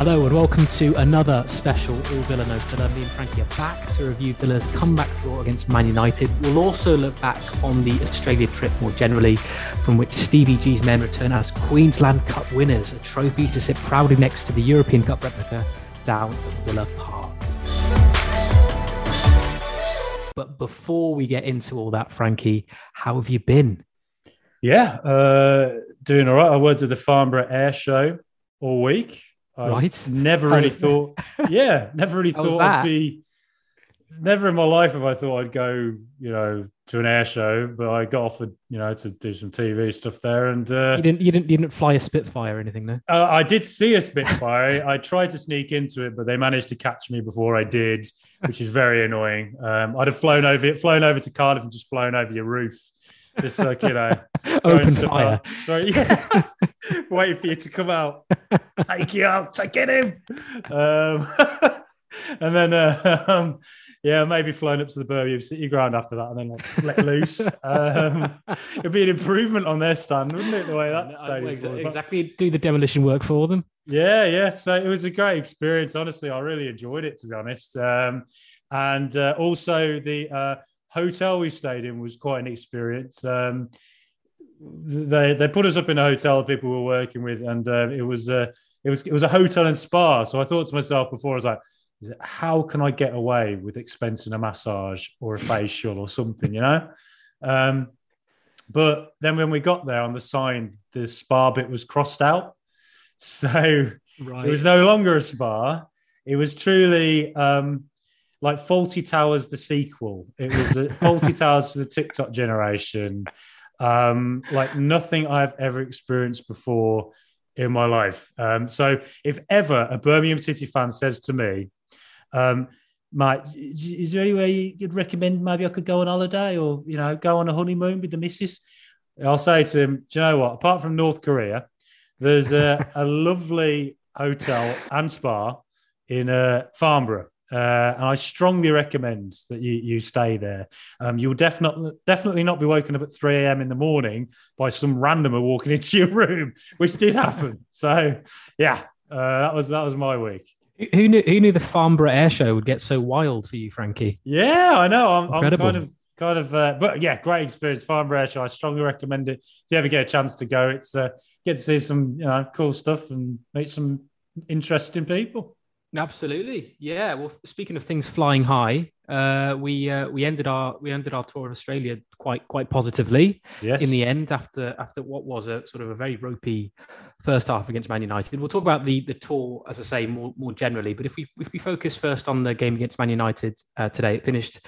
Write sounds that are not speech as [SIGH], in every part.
Hello and welcome to another special All Villa No Filler. Me and Frankie are back to review Villa's comeback draw against Man United. We'll also look back on the Australia trip more generally, from which Stevie G's men return as Queensland Cup winners, a trophy to sit proudly next to the European Cup replica down at Villa Park. But before we get into all that, Frankie, how have you been? Yeah, uh, doing all right. I went to the Farnborough Air Show all week. I Right. Never really thought. [LAUGHS] Yeah, never really thought? I'd be. Never in my life have I thought I'd go, you know, to an air show. But I got offered, you know, to do some TV stuff there, and uh, You didn't, you didn't, you didn't fly a Spitfire or anything, no? uh, I did see a Spitfire. [LAUGHS] I tried to sneak into it, but they managed to catch me before I did, which is very annoying. Um, I'd have flown over it, flown over to Cardiff, and just flown over your roof, just like you know, Open fire. Throw- [LAUGHS] yeah. waiting for you to come out. Take you out, take it in. Um, [LAUGHS] and then, uh, um, yeah, maybe flown up to the Birmingham City ground after that, and then like, let loose. Um, [LAUGHS] it'd be an improvement on their stand, wouldn't it? The way that Exactly, falling exactly. Do the demolition work for them. Yeah, yeah. So it was a great experience. Honestly, I really enjoyed it, to be honest. Um, and uh, also the uh, hotel we stayed in was quite an experience. Um, they they put us up in a hotel people were working with, and uh, it was uh, it was it was a hotel and spa. So I thought to myself before, I was like, is it, how can I get away with expensing a massage or a facial or something, you know? Um, but then when we got there on the sign, the spa bit was crossed out. [LAUGHS] So Right. it was no longer a spa. It was truly um, like Fawlty Towers, the sequel. It was a Fawlty Towers for the TikTok generation. Um, like nothing I've ever experienced before in my life. Um, so if ever a Birmingham City fan says to me, um, Mate, is there any way you'd recommend maybe I could go on holiday or, you know, go on a honeymoon with the missus? I'll say to him, do you know what? Apart from North Korea, there's a, a [LAUGHS] lovely hotel and spa in uh, Farnborough. Uh, and I strongly recommend that you, you stay there. Um, you'll definitely definitely not be woken up at 3 a.m. in the morning by some randomer walking [LAUGHS] into your room, which did happen. So yeah, uh, that was that was my week. Who- knew? Who knew the Farnborough Air Show would get so wild for you, Frankie? Yeah, I know. I'm, I'm kind of kind of uh, but yeah, great experience. Farnborough Air Show. I strongly recommend it. If you ever get a chance to go, it's uh, get to see some you know cool stuff and meet some interesting people. Absolutely, yeah. Well, speaking of things flying high, uh, we uh, we ended our we ended our tour of Australia quite quite positively Yes. in the end after after what was a sort of a very ropey first half against Man United. We'll talk about the the tour as I say more more generally, but if we if we focus first on the game against Man United uh, today, it finished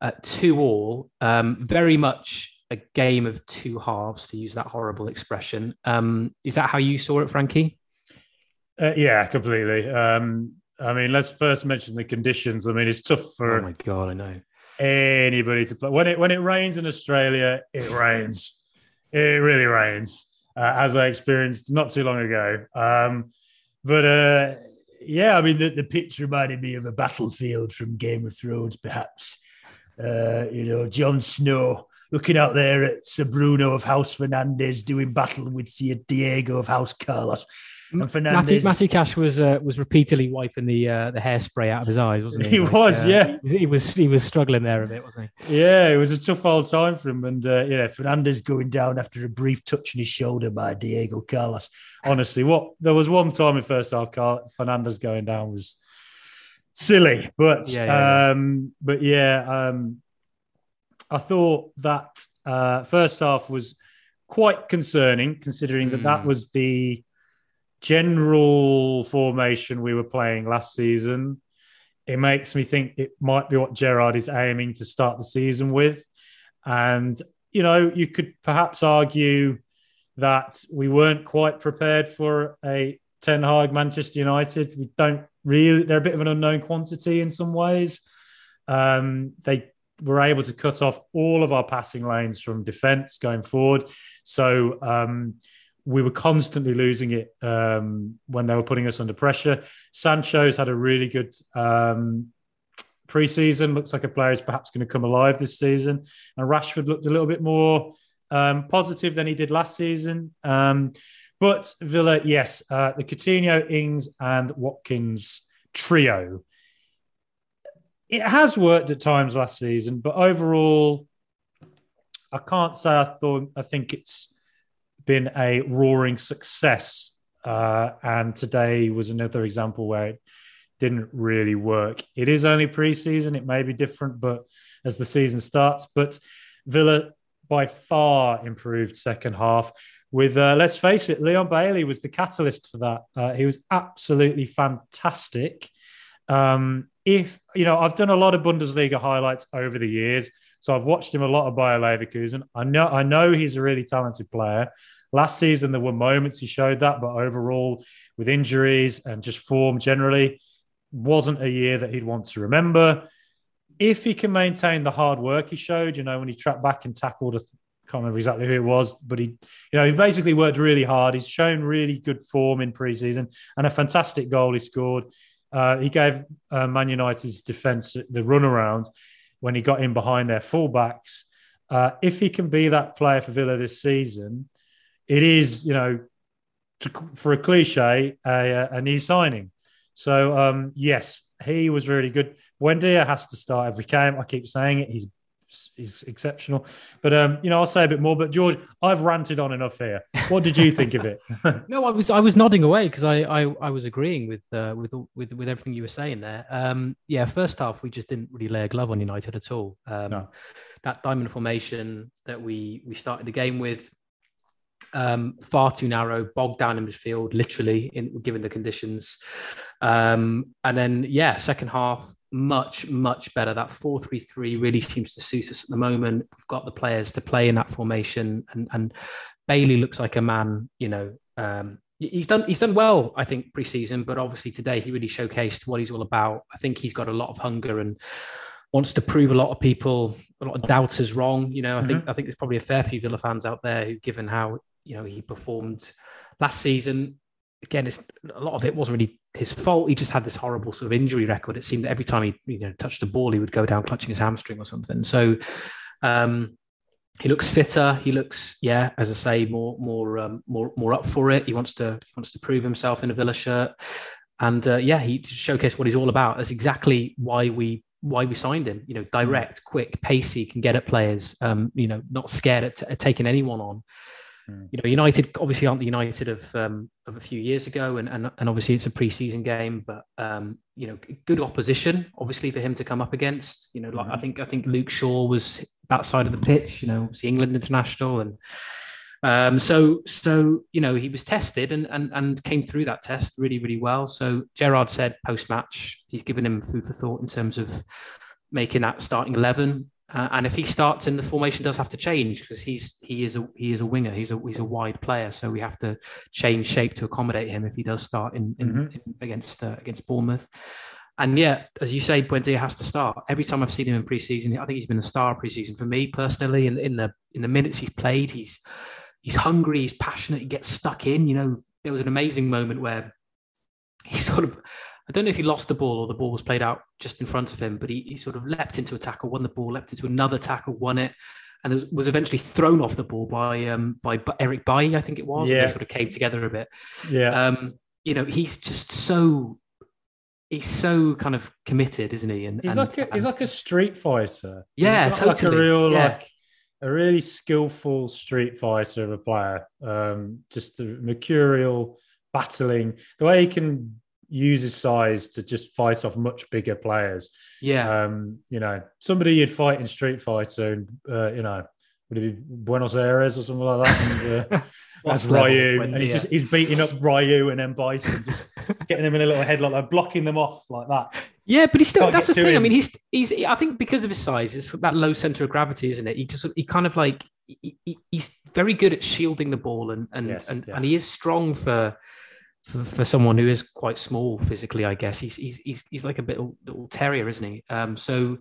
uh, two all. Um, very much a game of two halves, to use that horrible expression. Um, is that how you saw it, Frankie? Uh, yeah, completely. Um, I mean, let's first mention the conditions. I mean, it's tough for. Oh my god, I know. anybody to play when it when it rains in Australia. It rains. It really rains, uh, as I experienced not too long ago. Um, but uh, yeah, I mean, the, the pitch reminded me of a battlefield from Game of Thrones, perhaps. Uh, you know, Jon Snow looking out there at Sir Bruno of House Fernandes doing battle with Sir Diego of House Carlos. And Matty, Fernandes, Matty Cash was uh, was repeatedly wiping the uh, the hairspray out of his eyes, wasn't he? He was, yeah. He was, he was struggling there a bit, wasn't he? Yeah, it was a tough old time for him. And, uh, yeah, Fernandes going down after a brief touch on his shoulder by Diego Carlos. Honestly, what there was one time in first half, Carl, Fernandes going down was silly. But, Yeah, yeah, yeah. um, but yeah, um, I thought that uh, first half was quite concerning, considering that that Mm. was the general formation we were playing last season. It makes me think it might be what Gerrard is aiming to start the season with. And, you know, you could perhaps argue that we weren't quite prepared for a Ten Hag Manchester United. We don't really, they're a bit of an unknown quantity in some ways. Um, they were able to cut off all of our passing lanes from defence going forward. So um, we were constantly losing it um, when they were putting us under pressure. Sancho's had a really good um, preseason. Looks like a player is perhaps going to come alive this season. And Rashford looked a little bit more um, positive than he did last season. Um, but Villa, yes, uh, the Coutinho, Ings, and Watkins trio. It has worked at times last season, but overall, I can't say I thought I think it's been a roaring success. Uh, and today was another example where it didn't really work. It is only preseason; it may be different, but as the season starts, but Villa by far improved second half. With uh, let's face it, Leon Bailey was the catalyst for that. Uh, he was absolutely fantastic. Um, if you know, I've done a lot of Bundesliga highlights over the years, so I've watched him a lot of Bayer Leverkusen. I know, I know he's a really talented player. Last season, there were moments he showed that, but overall, with injuries and just form generally, wasn't a year that he'd want to remember if he can maintain the hard work he showed, you know, when he trapped back and tackled, I can't remember exactly who it was, but he, you know, he basically worked really hard. He's shown really good form in preseason and a fantastic goal he scored. Uh, he gave uh, Man United's defence the runaround when he got in behind their fullbacks. Uh, if he can be that player for Villa this season, it is, you know, to, for a cliche, a, a new signing. So, um, yes, he was really good. Buendia has to start every game. I keep saying it. He's he's exceptional. But um, you know, I'll say a bit more. But George, I've ranted on enough here. What did you think of it? [LAUGHS] no, I was I was nodding away because I, I I was agreeing with uh, with with with everything you were saying there. Um, yeah, first half we just didn't really lay a glove on United at all. Um, no. That diamond formation that we we started the game with. Um, far too narrow, bogged down in midfield, literally, in given the conditions. Um, and then, yeah, second half, much, much better. That 4 3 3 really seems to suit us at the moment. We've got the players to play in that formation, and, and Bailey looks like a man, you know. Um, he's done he's done well, I think, preseason, but obviously today he really showcased what he's all about. I think he's got a lot of hunger and wants to prove a lot of people, a lot of doubters wrong. You know, I mm-hmm. think I think there's probably a fair few Villa fans out there who, given how you know he performed last season, again, it's a lot of it wasn't really his fault. He just had this horrible sort of injury record. It seemed that every time he you know touched the ball, he would go down clutching his hamstring or something. So um, he looks fitter. He looks, yeah, as I say, more more um, more more up for it. He wants to he wants to prove himself in a Villa shirt, and uh, yeah, he showcased what he's all about. That's exactly why we why we signed him. You know, direct, quick, pacey, can get at players. Um, you know, not scared at, t- at taking anyone on. Mm. You know, United obviously aren't the United of um, of a few years ago, and and, and obviously it's a preseason game, but um, you know, good opposition obviously for him to come up against. You know, like mm-hmm. I think I think Luke Shaw was that side of the pitch. You know, obviously England international, and um, so so you know he was tested and and and came through that test really really well. So Gerrard said post match he's given him food for thought in terms of making that starting eleven. Uh, and if he starts in the formation does have to change because he's he is a he is a winger. He's a he's a wide player. So we have to change shape to accommodate him if he does start in, in, mm-hmm. in against uh, against Bournemouth. And yeah as you say Buendia has to start. Every time I've seen him in preseason I think he's been a star preseason for me personally. In, in the in the minutes he's played he's he's hungry he's passionate he gets stuck in. You know there was an amazing moment where he [LAUGHS] sort of I don't know if he lost the ball or the ball was played out just in front of him, but he, he sort of leapt into a tackle, won the ball, leapt into another tackle, won it, and was, was eventually thrown off the ball by um, by Eric Bailly, I think it was. Yeah. they sort of came together a bit. Yeah. Um, you know, he's just so he's so kind of committed, isn't he? And he's and, like a, and, he's like a street fighter. Yeah, totally. Like a real yeah. like a really skillful street fighter of a player. Um, just a mercurial battling. The way he can use his size to just fight off much bigger players. Yeah. Um, you know, somebody you'd fight in Street Fighter, and uh, you know, would it be Buenos Aires or something like that? And, uh, [LAUGHS] that's Ryu, and he's just he's beating up Ryu and then Bison, just [LAUGHS] getting them in a little headlock, like blocking them off like that. Yeah, but he's still Can't that's the thing. Him. I mean, he's he's I think because of his size, it's that low center of gravity, isn't it? He just he kind of like he, he's very good at shielding the ball and and yes, and, and he is strong for for, for someone who is quite small physically, I guess he's he's he's, he's like a bit little terrier, isn't he? Um, so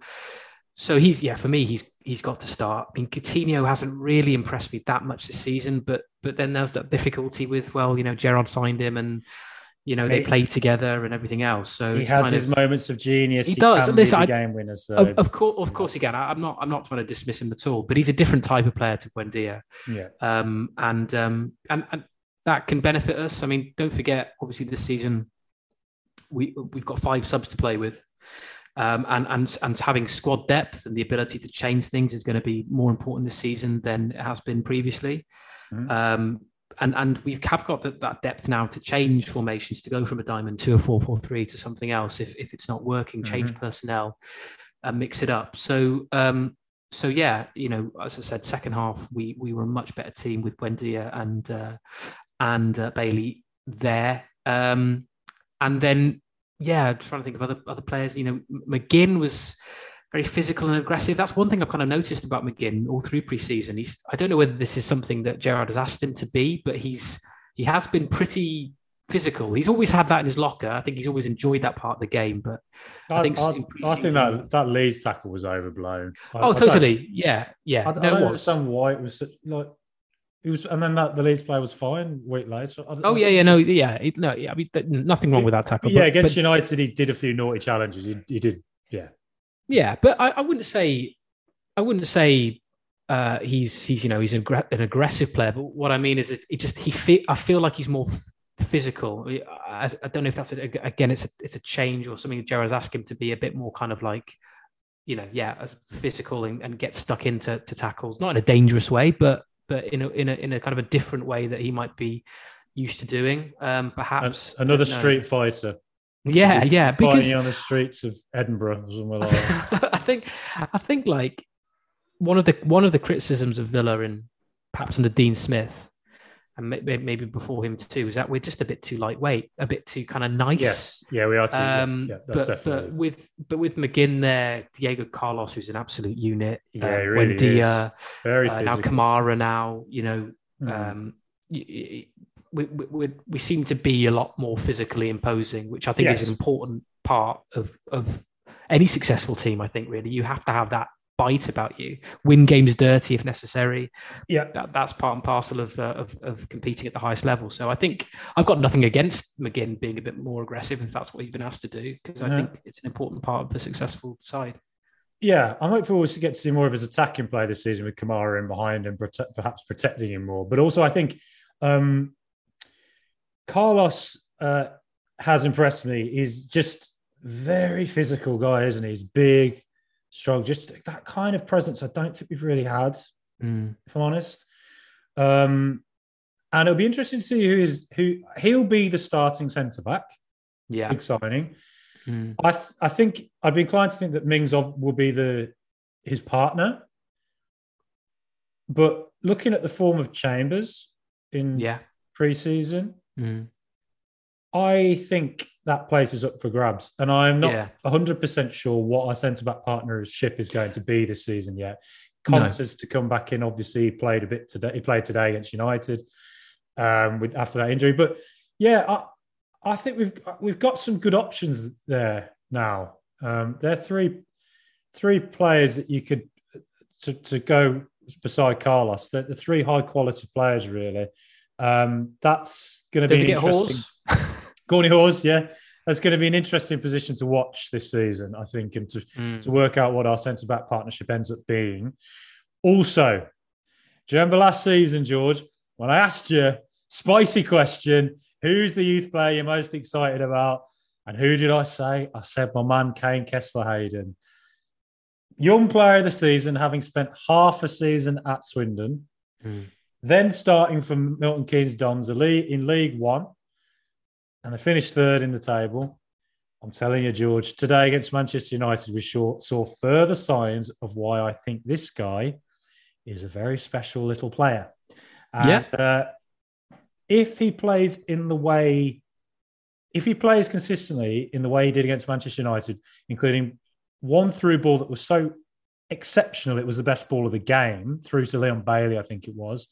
so he's yeah for me he's he's got to start. I mean Coutinho hasn't really impressed me that much this season, but but then there's that difficulty with well you know Gerrard signed him and You know, they play together and everything else. So he has his of, moments of genius. He, he does. Listen, I, game winners. So. Of, of, course, of course, can. I, am not. I'm not trying to dismiss him at all. But he's a different type of player to Buendia. Yeah. Um. And um. And and that can benefit us. I mean, don't forget. Obviously, this season we we've got five subs to play with. Um, and and and having squad depth and the ability to change things is going to be more important this season than it has been previously. Mm-hmm. Um, and and we've have got that, that depth now to change formations to go from a diamond to a four four three to something else if if it's not working, change mm-hmm. personnel, and mix it up. So um, so yeah, you know, as I said, second half we we were a much better team with Buendia and uh, and uh, Bailey there. Um, and then yeah, I'm trying to think of other other players. You know, McGinn was very physical and aggressive. That's one thing I've kind of noticed about McGinn all through preseason. He's I don't know whether this is something that Gerrard has asked him to be, but he's he has been pretty physical. He's always had that in his locker. I think he's always enjoyed that part of the game. But I, I think I, I, think that that Leeds tackle was overblown. I, oh, totally. Yeah, yeah. I, no, I don't understand why it was such, like. It was, and then that the Leeds player was fine. Wait, later. Oh yeah, yeah, no, yeah, no, yeah. I mean, nothing wrong with that tackle. Yeah, but, against but, United, he did a few naughty challenges. He, he did, yeah. Yeah, but I, I wouldn't say I wouldn't say uh, he's he's you know he's an, an aggressive player. But what I mean is, it just he fe- I feel like he's more physical. I, I, don't know if that's a, again it's a it's a change or something. Gerrard's asked him to be a bit more kind of like you know yeah as physical and, and get stuck into to tackles, not in a dangerous way, but but in a in a in a kind of a different way that he might be used to doing. Um, perhaps another street fighter. Yeah, yeah. Because on the streets of Edinburgh, somewhere like that. [LAUGHS] I think, I think like one of the one of the criticisms of Villa and perhaps under Dean Smith, and maybe before him too, is that we're just a bit too lightweight, a bit too kind of nice. Yes, yeah, we are. Too, um, yeah, but, definitely... but with but with McGinn there, Diego Carlos, who's an absolute unit. Yeah, uh, really Buendia, Very uh, now Kamara. Now you know. Mm. Um, we, we, we seem to be a lot more physically imposing, which I think yes. is an important part of, of any successful team. I think really you have to have that bite about you. Win games dirty if necessary. Yeah, that, that's part and parcel of, uh, of, of competing at the highest level. So I think I've got nothing against McGinn being a bit more aggressive if that's what he's been asked to do because I think it's an important part of the successful side. Yeah, I'm hopeful to get to see more of his attacking play this season with Kamara in behind and prote- perhaps protecting him more. But also, I think um, Carlos uh, has impressed me. He's just very physical guy, isn't he? He's big, strong, just that kind of presence I don't think we've really had, mm. if I'm honest. Um, and it'll be interesting to see who is who. He'll be the starting centre back. Yeah, big signing. Mm. I th- I think I'd be inclined to think that Mings will be the his partner. But looking at the form of Chambers in yeah preseason, Mm. I think that place is up for grabs, and I'm not 100% sure what our centre back partnership is going to be this season yet. Constance no. to come back in, obviously, he played a bit today. He played today against United um, with after that injury, but yeah, I, I think we've we've got some good options there now. Um, there are three three players that you could to, to go beside Carlos. They're the three high quality players, really. Um, that's going to be interesting. [LAUGHS] Kortney Hause, yeah. That's going to be an interesting position to watch this season, I think, and to, mm. to work out what our centre back partnership ends up being. Also, do you remember last season, George, when I asked you, spicy question, who's the youth player you're most excited about? And who did I say? I said my man, Kaine Kesler Hayden. Young player of the season, having spent half a season at Swindon. Mm. Then starting from Milton Keynes Dons in League One, and they finished third in the table. I'm telling you, George, today against Manchester United, we saw, saw further signs of why I think this guy is a very special little player. And, yeah. Uh, if he plays in the way, if he plays consistently in the way he did against Manchester United, including one through ball that was so exceptional, it was the best ball of the game through to Leon Bailey, I think it was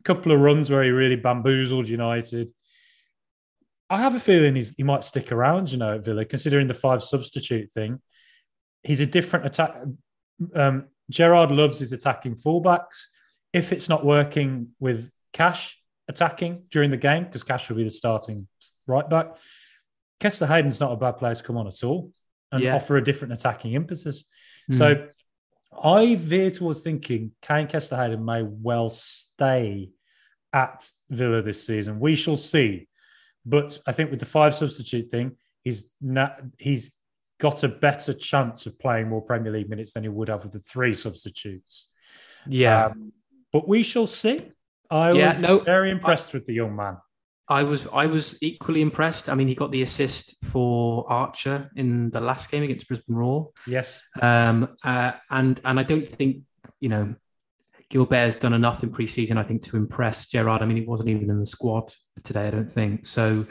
A couple of runs where he really bamboozled United. I have a feeling he's, he might stick around, you know, at Villa, considering the five substitute thing. He's a different attack. Um, Gerrard loves his attacking fullbacks. If it's not working with Cash attacking during the game because Cash will be the starting right back. Kesler Hayden's not a bad player to come on at all and Yeah. offer a different attacking impetus. Mm. So I veer towards thinking Kaine Kesler Hayden may well stay at Villa this season. We shall see. But I think with the five substitute thing, he's na- he's got a better chance of playing more Premier League minutes than he would have with the three substitutes. yeah. Um, but we shall see. I Yeah, was no, very impressed with the young man. I was I was equally impressed. I mean, he got the assist for Archer in the last game against Brisbane Roar, Yes. um, uh, and and I don't think you know Gilbert's done enough in pre-season. I think to impress Gerrard. I mean, he wasn't even in the squad today. I don't think so.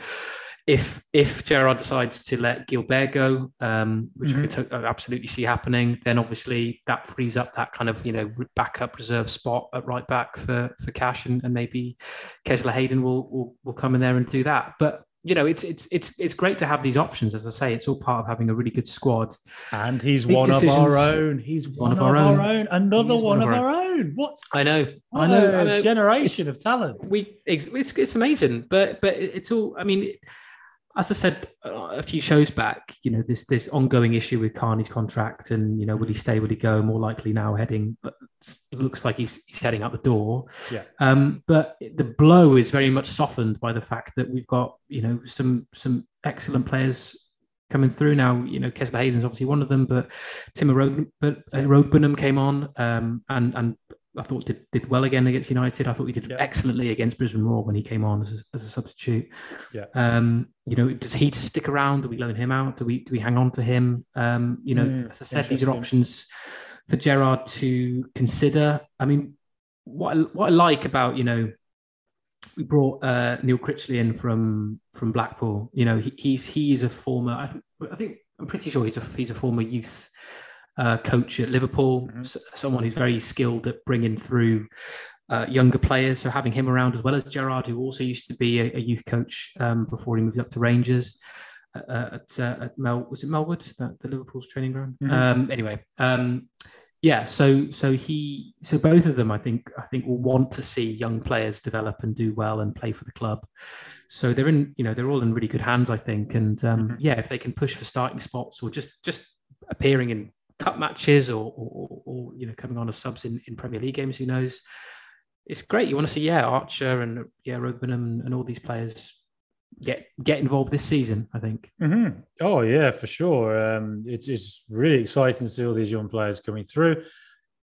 If if Gerrard decides to let Gilbert go, um, which I could I absolutely see happening, then obviously that frees up that kind of you know backup reserve spot at right back for for Cash, and, and maybe Kesler Hayden will, will will come in there and do that. But you know, it's it's it's it's great to have these options. As I say, it's all part of having a really good squad. And he's Big one of our own. He's one, of, our, own. Another He is one, of our own. What? I know, what I know, a I know. generation of talent. we it's, it's it's amazing but but it's all i mean as i said uh, a few shows back you know this this ongoing issue with carney's contract and you know will he stay will he go more likely now heading but looks like he's he's heading out the door Yeah. um but the blow is very much softened by the fact that we've got you know some some excellent players coming through now. You know, Kesler Hayden's obviously one of them, but Tim but uh, came on, um, and and I thought did, did well again against United. I thought he did Yeah. excellently against Brisbane Roar when he came on as a, as a substitute. Yeah. Um, you know, does he stick around? Do we loan him out? Do we do we hang on to him? Um, you know, Mm, as I said, these are options for Gerrard to consider. I mean, what I, what I like about you know we brought uh, Neil Critchley in from from Blackpool. You know, he, he's he is a former. I think, I think I'm pretty sure he's a he's a former youth uh, coach at Liverpool. Mhm. s- someone who's very skilled at bringing through uh, younger players. So having him around as well as Gerrard, who also used to be a, a youth coach um, before he moved up to Rangers. Uh, at, uh, at Mel was it Melwood, the, the Liverpool's training ground. Mhm. Um, anyway, um, yeah so so he so both of them i think i think will want to see young players develop and do well and play for the club so they're in you know they're all in really good hands i think and um Mhm. yeah if they can push for starting spots or just just appearing in cup matches or or, or, you know coming on as subs in, in premier league games who knows it's great you want to see yeah archer and yeah Roadburn and, all these players get get involved this season i think Mhm. Oh yeah, for sure. Um, it's it's really exciting to see all these young players coming through.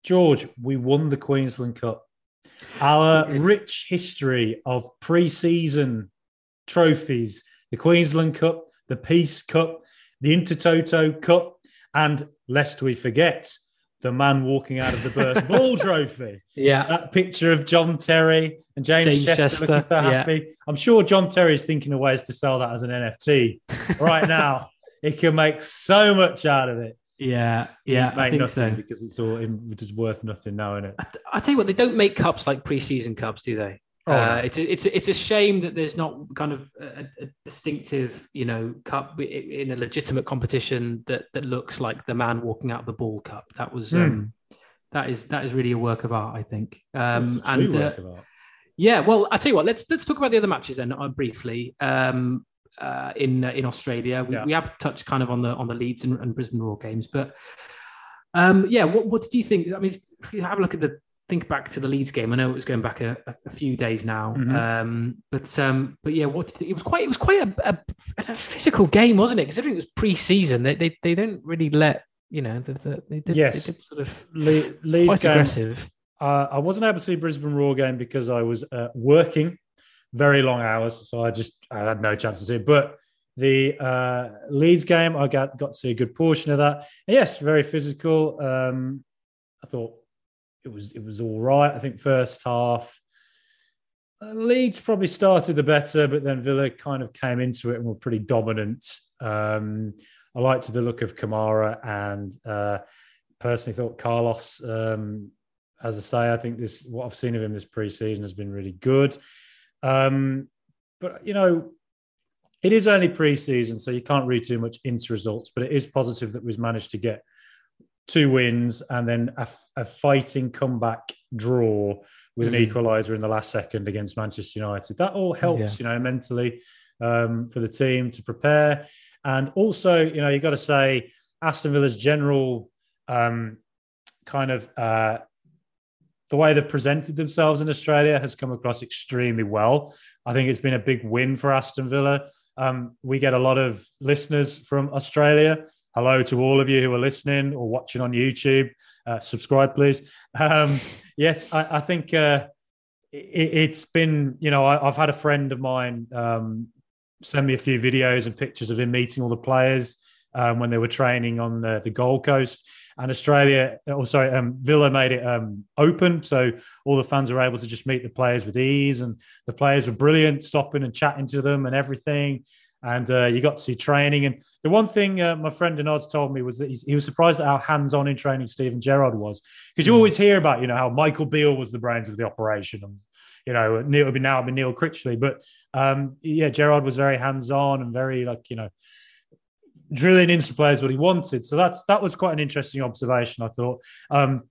George, we won the Queensland Cup. Our rich history of pre-season trophies: the Queensland Cup, the Peace Cup, the Intertoto Cup, and lest we forget, the man walking out of the burst [LAUGHS] ball trophy. yeah That picture of John Terry and James, James Chester, Chester, looking so yeah. happy. I'm sure John Terry is thinking of ways to sell that as an NFT [LAUGHS] right now. He can make so much out of it. yeah yeah i make think nothing so because it's all is worth nothing now, isn't it? I, I tell you what, they don't make cups like preseason cups, do they? Oh, uh, it's a, it's a, it's a shame that there's not kind of a, a distinctive, you know, cup in a legitimate competition that that looks like the man walking out of the ball cup. That was Hmm. um, that is that is really a work of art, I think. Um, and uh, yeah, well, I tell you what, let's let's talk about the other matches then uh, briefly. Um, uh, in uh, in Australia, we, Yeah. we have touched kind of on the on the Leeds and, and Brisbane Roar games, but um, yeah, what what did you think? I mean, if you have a look at the think back to the Leeds game. I know it was going back a, a- few days now, Mhm. um, but um, but yeah, what it was quite it was quite a, a, a physical game, wasn't it? Considering it was pre-season, they they, they don't really let you know the, the, they did Yes. they did sort of Le- Lee's quite game, aggressive. uh, I wasn't able to see Brisbane Roar game because I was uh, working very long hours, so I just I had no chance to see it. But the uh, Leeds game, I got got to see a good portion of that. And yes, very physical. Um, I thought it was it was all right. I think first half. uh, Leeds probably started the better, but then Villa kind of came into it and were pretty dominant. Um, I liked the look of Kamara and uh, personally thought Carlos, um, as I say, I think this what I've seen of him this preseason has been really good. Um, but you know, it is only preseason, so you can't read too much into results. But it is positive that we've managed to get two wins and then a, a fighting comeback draw with Mm. an equaliser in the last second against Manchester United. That all helps, you know, mentally um, for the team to prepare. And also, you know, you've got to say Aston Villa's general um, kind of uh, the way they've presented themselves in Australia has come across extremely well. I think it's been a big win for Aston Villa. Um, we get a lot of listeners from Australia. Hello to all of you who are listening or watching on YouTube. Uh, subscribe, please. Um, yes, I, I think uh, it, has been, you know, I, have had a friend of mine um, send me a few videos and pictures of him meeting all the players um, when they were training on the, the Gold Coast. And Australia, oh sorry, um, Villa made it um, open, so all the fans were able to just meet the players with ease, and the players were brilliant, stopping and chatting to them and everything. And uh, you got to see training. And the one thing uh, my friend and Oz told me was that he was surprised at how hands-on in training Steven Gerrard was, because you Mm. always hear about you know how Michael Beale was the brains of the operation, and you know Neil would be now been Neil Critchley, but um, yeah, Gerrard was very hands-on and very like you know drilling into players what he wanted. So that's that was quite an interesting observation, I thought. Um,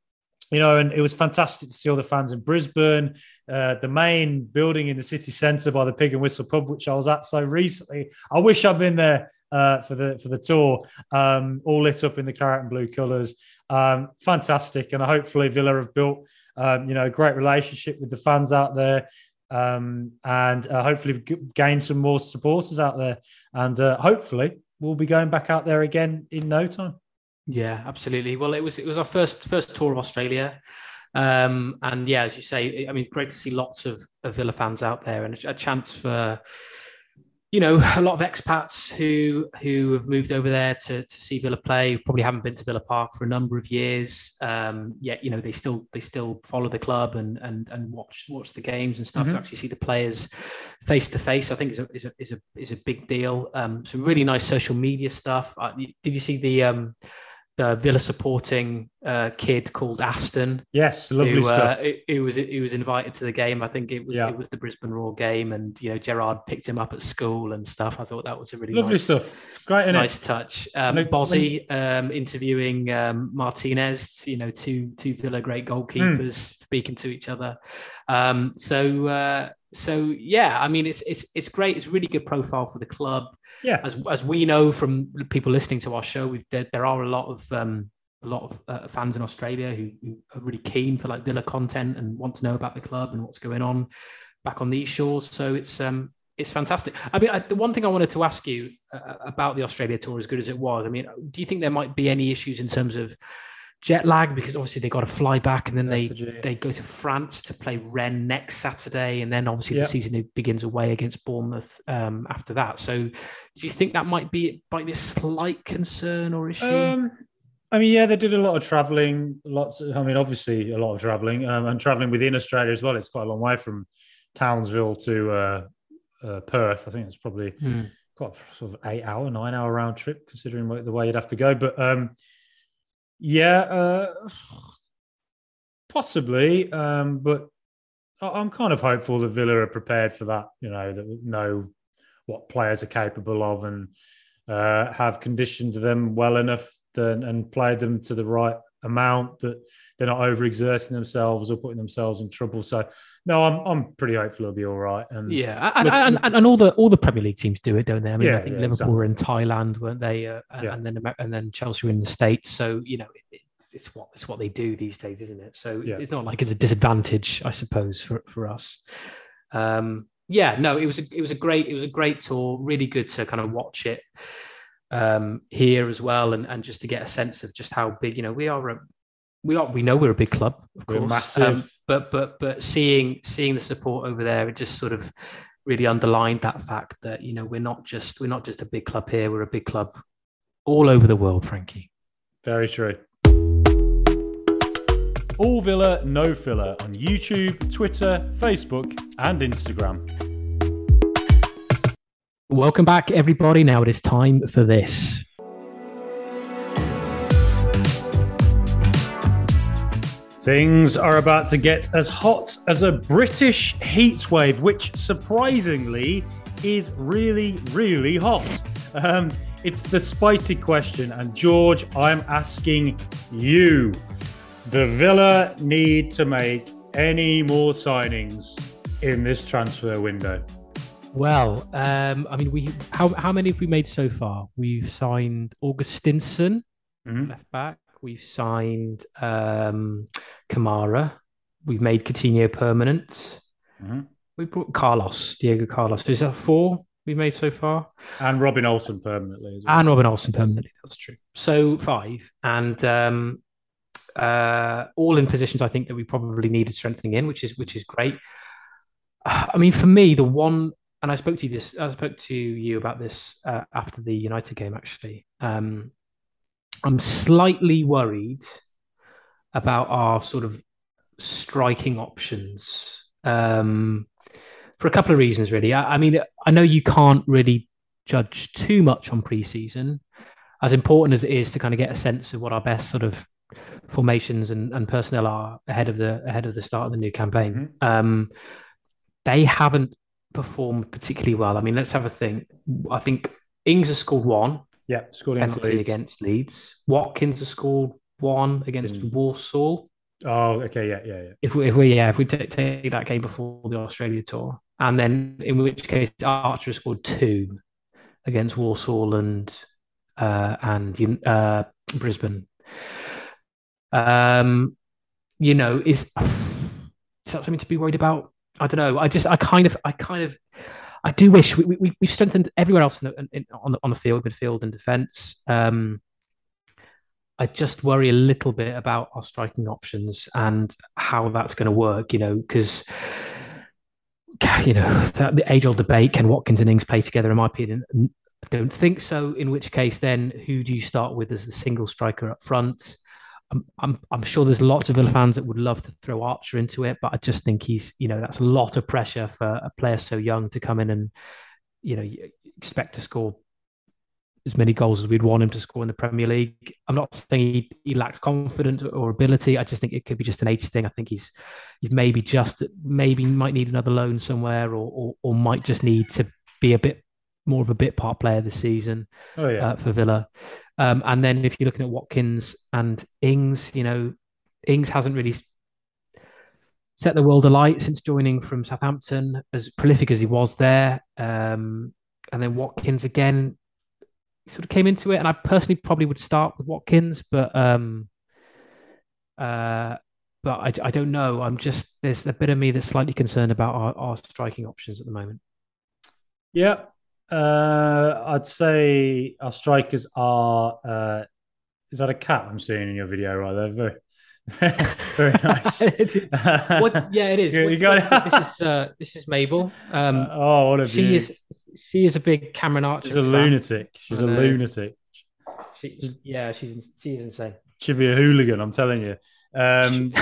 you know, and it was fantastic to see all the fans in Brisbane, uh, the main building in the city centre by the Pig and Whistle pub, which I was at so recently. I wish I'd been there uh, for the for the tour, um, all lit up in the claret and blue colours. Um, fantastic, and hopefully Villa have built, um, you know, a great relationship with the fans out there, um, and uh, hopefully gain some more supporters out there, and uh, hopefully we'll be going back out there again in no time. Yeah, absolutely. Well, it was it was our first first tour of Australia, um, and yeah, as you say, I mean, great to see lots of, of Villa fans out there, and a, a chance for you know a lot of expats who who have moved over there to to see Villa play. Probably haven't been to Villa Park for a number of years. Um, yet you know they still they still follow the club and and and watch watch the games and stuff Mhm. to actually see the players face to face. I think is a is a is a is a big deal. Um, some really nice social media stuff. Uh, did you see the um the Villa supporting uh, kid called Aston. Yes, lovely who, stuff. Uh, it, it was he was invited to the game. I think it was Yeah. it was the Brisbane Roar game, and you know Gerrard picked him up at school and stuff. I thought that was a really lovely nice, stuff. Great, nice touch. Um, Bozzy um, interviewing um, Martinez, you know, two two Villa great goalkeepers Hmm. speaking to each other. Um, so uh, so yeah, I mean, it's it's it's great. It's really good profile for the club Yeah, as as we know from people listening to our show, we've there, there are a lot of um, a lot of uh, fans in Australia who, who are really keen for like Villa content and want to know about the club and what's going on back on these shores. So it's um it's fantastic. I mean, I, the one thing I wanted to ask you uh, about the Australia tour, as good as it was, I mean, do you think there might be any issues in terms of jet lag because obviously they got to fly back and then they they go to France to play Rennes next Saturday, and then obviously Yeah. the season begins away against Bournemouth um, after that. So, do you think that might be might be a slight concern or issue? Um, I mean, yeah, they did a lot of traveling. Lots. Of, I mean, obviously, a lot of traveling um, and traveling within Australia as well. It's quite a long way from Townsville to uh, uh, Perth. I think it's probably Hmm. quite a sort of eight hour, nine hour round trip, considering what- the way you'd have to go. But um, yeah, uh, possibly. Um, but I'm kind of hopeful that Villa are prepared for that. You know, that know what players are capable of and uh, have conditioned them well enough then, and played them to the right amount that they're not overexerting themselves or putting themselves in trouble. So, no, I'm I'm pretty hopeful it'll be all right. And Yeah, and, Look- and, and, and all the all the Premier League teams do it, don't they? I mean, Yeah, I think yeah, Liverpool were in Thailand, weren't they? Uh, and, Yeah. and then and then Chelsea were in the States. So you know, it, it's what it's what they do these days, isn't it? So it's not like it's a disadvantage, I suppose, for for us. Um, yeah, no, it was a, it was a great it was a great tour. Really good to kind of watch it um, here as well, and and just to get a sense of just how big you know we are. A, we are we know we're a big club, of We're course, massive. Um, but but but seeing seeing the support over there, it just sort of really underlined that fact that you know we're not just we're not just a big club here, we're a big club all over the world, Frankie. Very true. All Villa, no filler on YouTube, Twitter, Facebook, and Instagram. Welcome back, everybody. Now it is time for this. Things are about to get as hot as a British heatwave, which surprisingly is really, really hot. Um, it's the spicy question, and George, I'm asking you: Do Villa need to make any more signings in this transfer window? Well, um, I mean, we how how many have we made so far? We've signed Augustinsson, Mhm. left back. We've signed um, Kamara. We've made Coutinho permanent. Mhm. We brought Carlos, Diego Carlos. Is that four we've made so far? And Robin Olsen permanently well. And Robin Olsen permanently. That's true. So five, and um, uh, all in positions I think that we probably needed strengthening in, which is which is great. [SIGHS] I mean, for me, the one, and I spoke to you this, I spoke to you about this uh, after the United game. Actually, um, I'm slightly worried about our sort of striking options um, for a couple of reasons, really. I, I mean, I know you can't really judge too much on preseason, as important as it is to kind of get a sense of what our best sort of formations and, and personnel are ahead of the ahead of the start of the new campaign. Um, they haven't performed particularly well. I mean, let's have a think. I think Ings has scored one Yeah, scored against penalty Leeds. against Leeds. Watkins has scored one against Didn't- Warsaw. Oh, okay, yeah, yeah, yeah. If we, if we yeah, if we take, take that game before the Australia tour, and then in which case Archer has scored two against Warsaw and uh, and uh, Brisbane. Um, you know, is is that something to be worried about? I don't know. I just, I kind of, I kind of, I do wish we, we we've strengthened everywhere else in the, in, on the on the field, midfield and defence. Um, I just worry a little bit about our striking options and how that's going to work. You know, because you know the age-old debate: can Watkins and Ings play together? In my opinion, I don't think so. In which case, then who do you start with as a single striker up front? I'm, I'm, I'm sure there's lots of Villa fans that would love to throw Archer into it, but I just think he's, you know, that's a lot of pressure for a player so young to come in and, you know, you expect to score as many goals as we'd want him to score in the Premier League. I'm not saying he, he lacked confidence or ability. I just think it could be just an age thing. I think he's he's maybe just maybe might need another loan somewhere, or or, or might just need to be a bit more of a bit part player this season Oh, yeah. uh, for Villa. Um, and then if you're looking at Watkins and Ings, you know, Ings hasn't really set the world alight since joining from Southampton, as prolific as he was there. Um, and then Watkins again sort of came into it. And I personally probably would start with Watkins, but um, uh, but I, I don't know. I'm just there's a bit of me that's slightly concerned about our, our striking options at the moment. Yeah, uh, I'd say our strikers are. Uh, is that a cat I'm seeing in your video right there? Very, [LAUGHS] very nice. [LAUGHS] what? Yeah, it is. [LAUGHS] You- What- got it. this is uh, this is Mabel. Um, oh, what a she is she is a big Cameron Archer. She's a fan. lunatic. She's a lunatic. She, yeah, she's she's insane. She'd be a hooligan. I'm telling you. Um,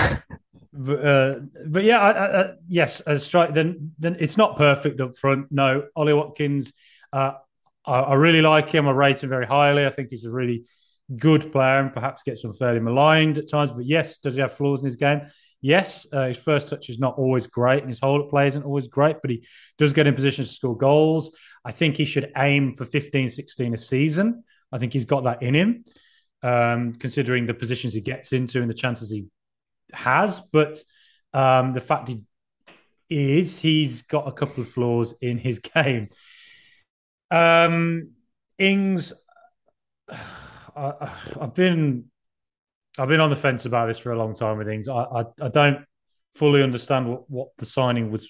but, uh, but yeah, I, I, I, yes, a strike. Then, then it's not perfect up front. No, Ollie Watkins. Uh, I, I really like him. I rate him very highly. I think he's a really good player and perhaps gets unfairly maligned at times. But yes, does he have flaws in his game? Yes, uh, his first touch is not always great, and his hold up play isn't always great, but he does get in positions to score goals. I think he should aim for 15, 16 a season. I think he's got that in him, um, considering the positions he gets into and the chances he has. But um, the fact he is, he's got a couple of flaws in his [LAUGHS] game. Um, Ings, [SIGHS] I, I've been I've been on the fence about this for a long time with Ings. I, I, I don't fully understand what, what the signing was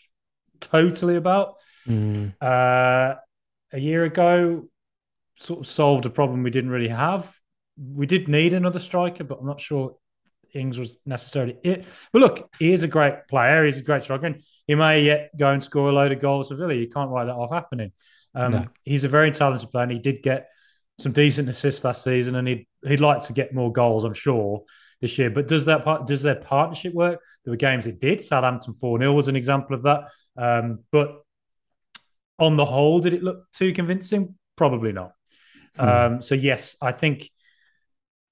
totally about. Mm. Uh, a year ago, sort of solved a problem we didn't really have. We did need another striker, but I'm not sure Ings was necessarily it. But look, he is a great player. He's a great striker. And he may yet go and score a load of goals for Villa. You can't write that off happening. Um, No. He's a very talented player. And he did get some decent assists last season, and he'd he'd like to get more goals, I'm sure, this year. But does that part does their partnership work? There were games it did. Southampton 4 0 was an example of that. Um, but on the whole, did it look too convincing? Probably not. Hmm. Um, so yes, I think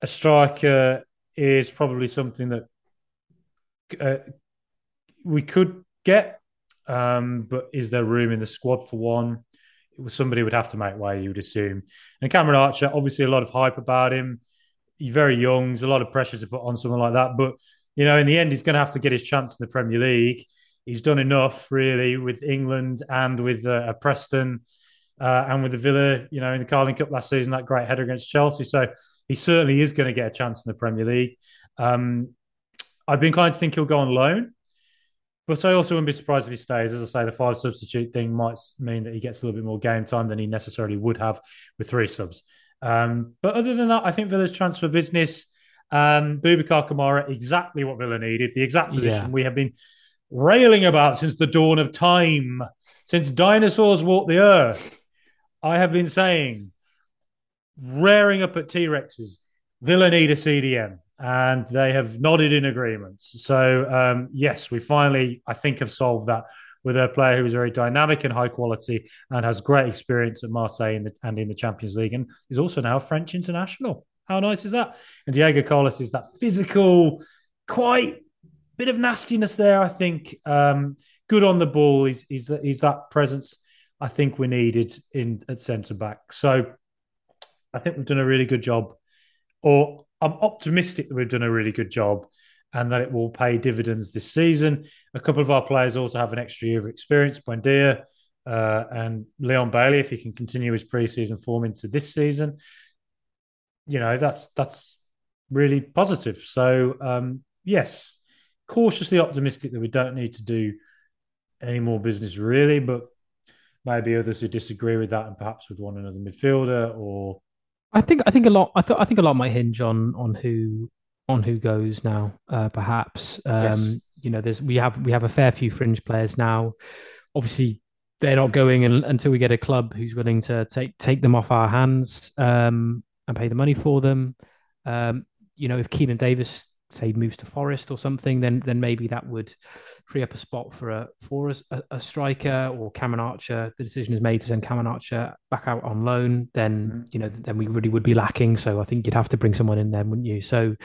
a striker is probably something that uh, we could get, um, but is there room in the squad for one? Somebody would have to make way, you would assume. And Cameron Archer, obviously, a lot of hype about him. He's very young. There's a lot of pressure to put on someone like that, but you know, in the end, he's going to have to get his chance in the Premier League. He's done enough, really, with England and with uh, Preston uh, and with the Villa, you know, in the Carling Cup last season, that great header against Chelsea. So he certainly is going to get a chance in the Premier League. Um, I'd be inclined to think he'll go on loan, but I also wouldn't be surprised if he stays. As I say, the five substitute thing might mean that he gets a little bit more game time than he necessarily would have with three subs. Um, but other than that, I think Villa's transfer business, um, Boubacar Kamara, exactly what Villa needed, the exact position yeah. we have been railing about since the dawn of time, since dinosaurs walked the earth. I have been saying, raring up at T Rexes, Villa need a CDM, and they have nodded in agreement. So, um, yes, we finally, I think, have solved that with a player who is very dynamic and high quality and has great experience at Marseille in the, and in the Champions League, and is also now a French international. How nice is that? And Diego Carlos is that physical, quite bit of nastiness there. I think um, good on the ball. He's, he's he's that presence I think we needed in at centre back. So I think we've done a really good job, or I'm optimistic that we've done a really good job and that it will pay dividends this season. A couple of our players also have an extra year of experience, Buendia uh, and Leon Bailey, if he can continue his preseason form into this season. You know, that's that's really positive. So um, yes, cautiously optimistic that we don't need to do any more business really, but maybe others who disagree with that and perhaps with one another midfielder or I think I think a lot I thought I think a lot might hinge on on who on who goes now uh, perhaps. Um, yes. you know there's we have we have a fair few fringe players now. Obviously they're not going in, until we get a club who's willing to take take them off our hands um, and pay the money for them. Um, you know if Keinan Davis say moves to Forest or something, then then maybe that would free up a spot for a for a, a striker or Cameron Archer. The decision is made to send Cameron Archer back out on loan. Then mm-hmm. you know then we really would be lacking. So I think you'd have to bring someone in there, wouldn't you? So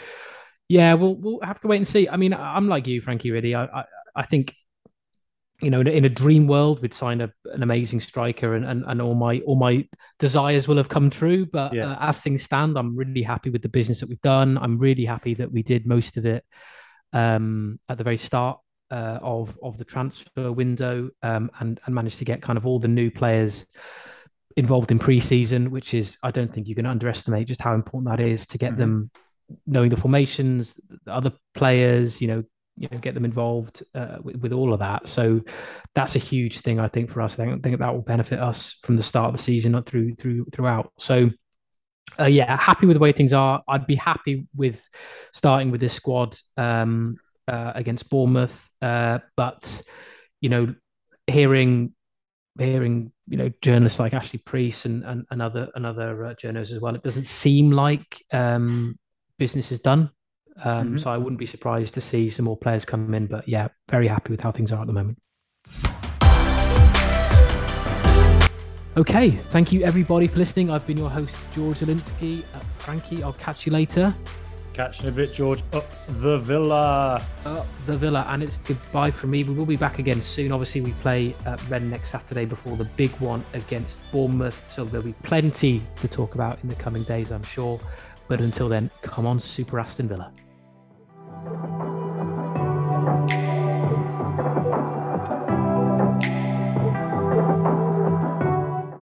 yeah, we'll we'll have to wait and see. I mean, I'm like you, Frankie. Really, I I, I think you know, in a, in a, dream world, we'd sign a, an amazing striker, and, and, and all my all my desires will have come true. But yeah. uh, as things stand, I'm really happy with the business that we've done. I'm really happy that we did most of it um, at the very start uh, of of the transfer window, um, and and managed to get kind of all the new players involved in preseason, which is I don't think you can underestimate just how important that is to get mm-hmm. them knowing the formations, the other players, you know, you know get them involved uh, with, with, all of that. So that's a huge thing i think for us. I think, I think that will benefit us from the start of the season through through throughout. So uh, yeah happy with the way things are. I'd be happy with starting with this squad um, uh, against bournemouth. Uh, but you know hearing hearing you know journalists like ashley preece and and, other and other uh, journalists as well it doesn't seem like um, business is done um, mm-hmm. So I wouldn't be surprised to see some more players come in. But yeah, very happy with how things are at the moment. Okay, thank you everybody for listening. I've been your host, George Zielinski. Uh, Frankie, I'll catch you later. Catch you a bit, George. Up the villa. Up the villa. And it's goodbye from me. We will be back again soon. Obviously, we play at Rennes next Saturday before the big one against Bournemouth. So there'll be plenty to talk about in the coming days, I'm sure. But until then, come on, Super Aston Villa. thank you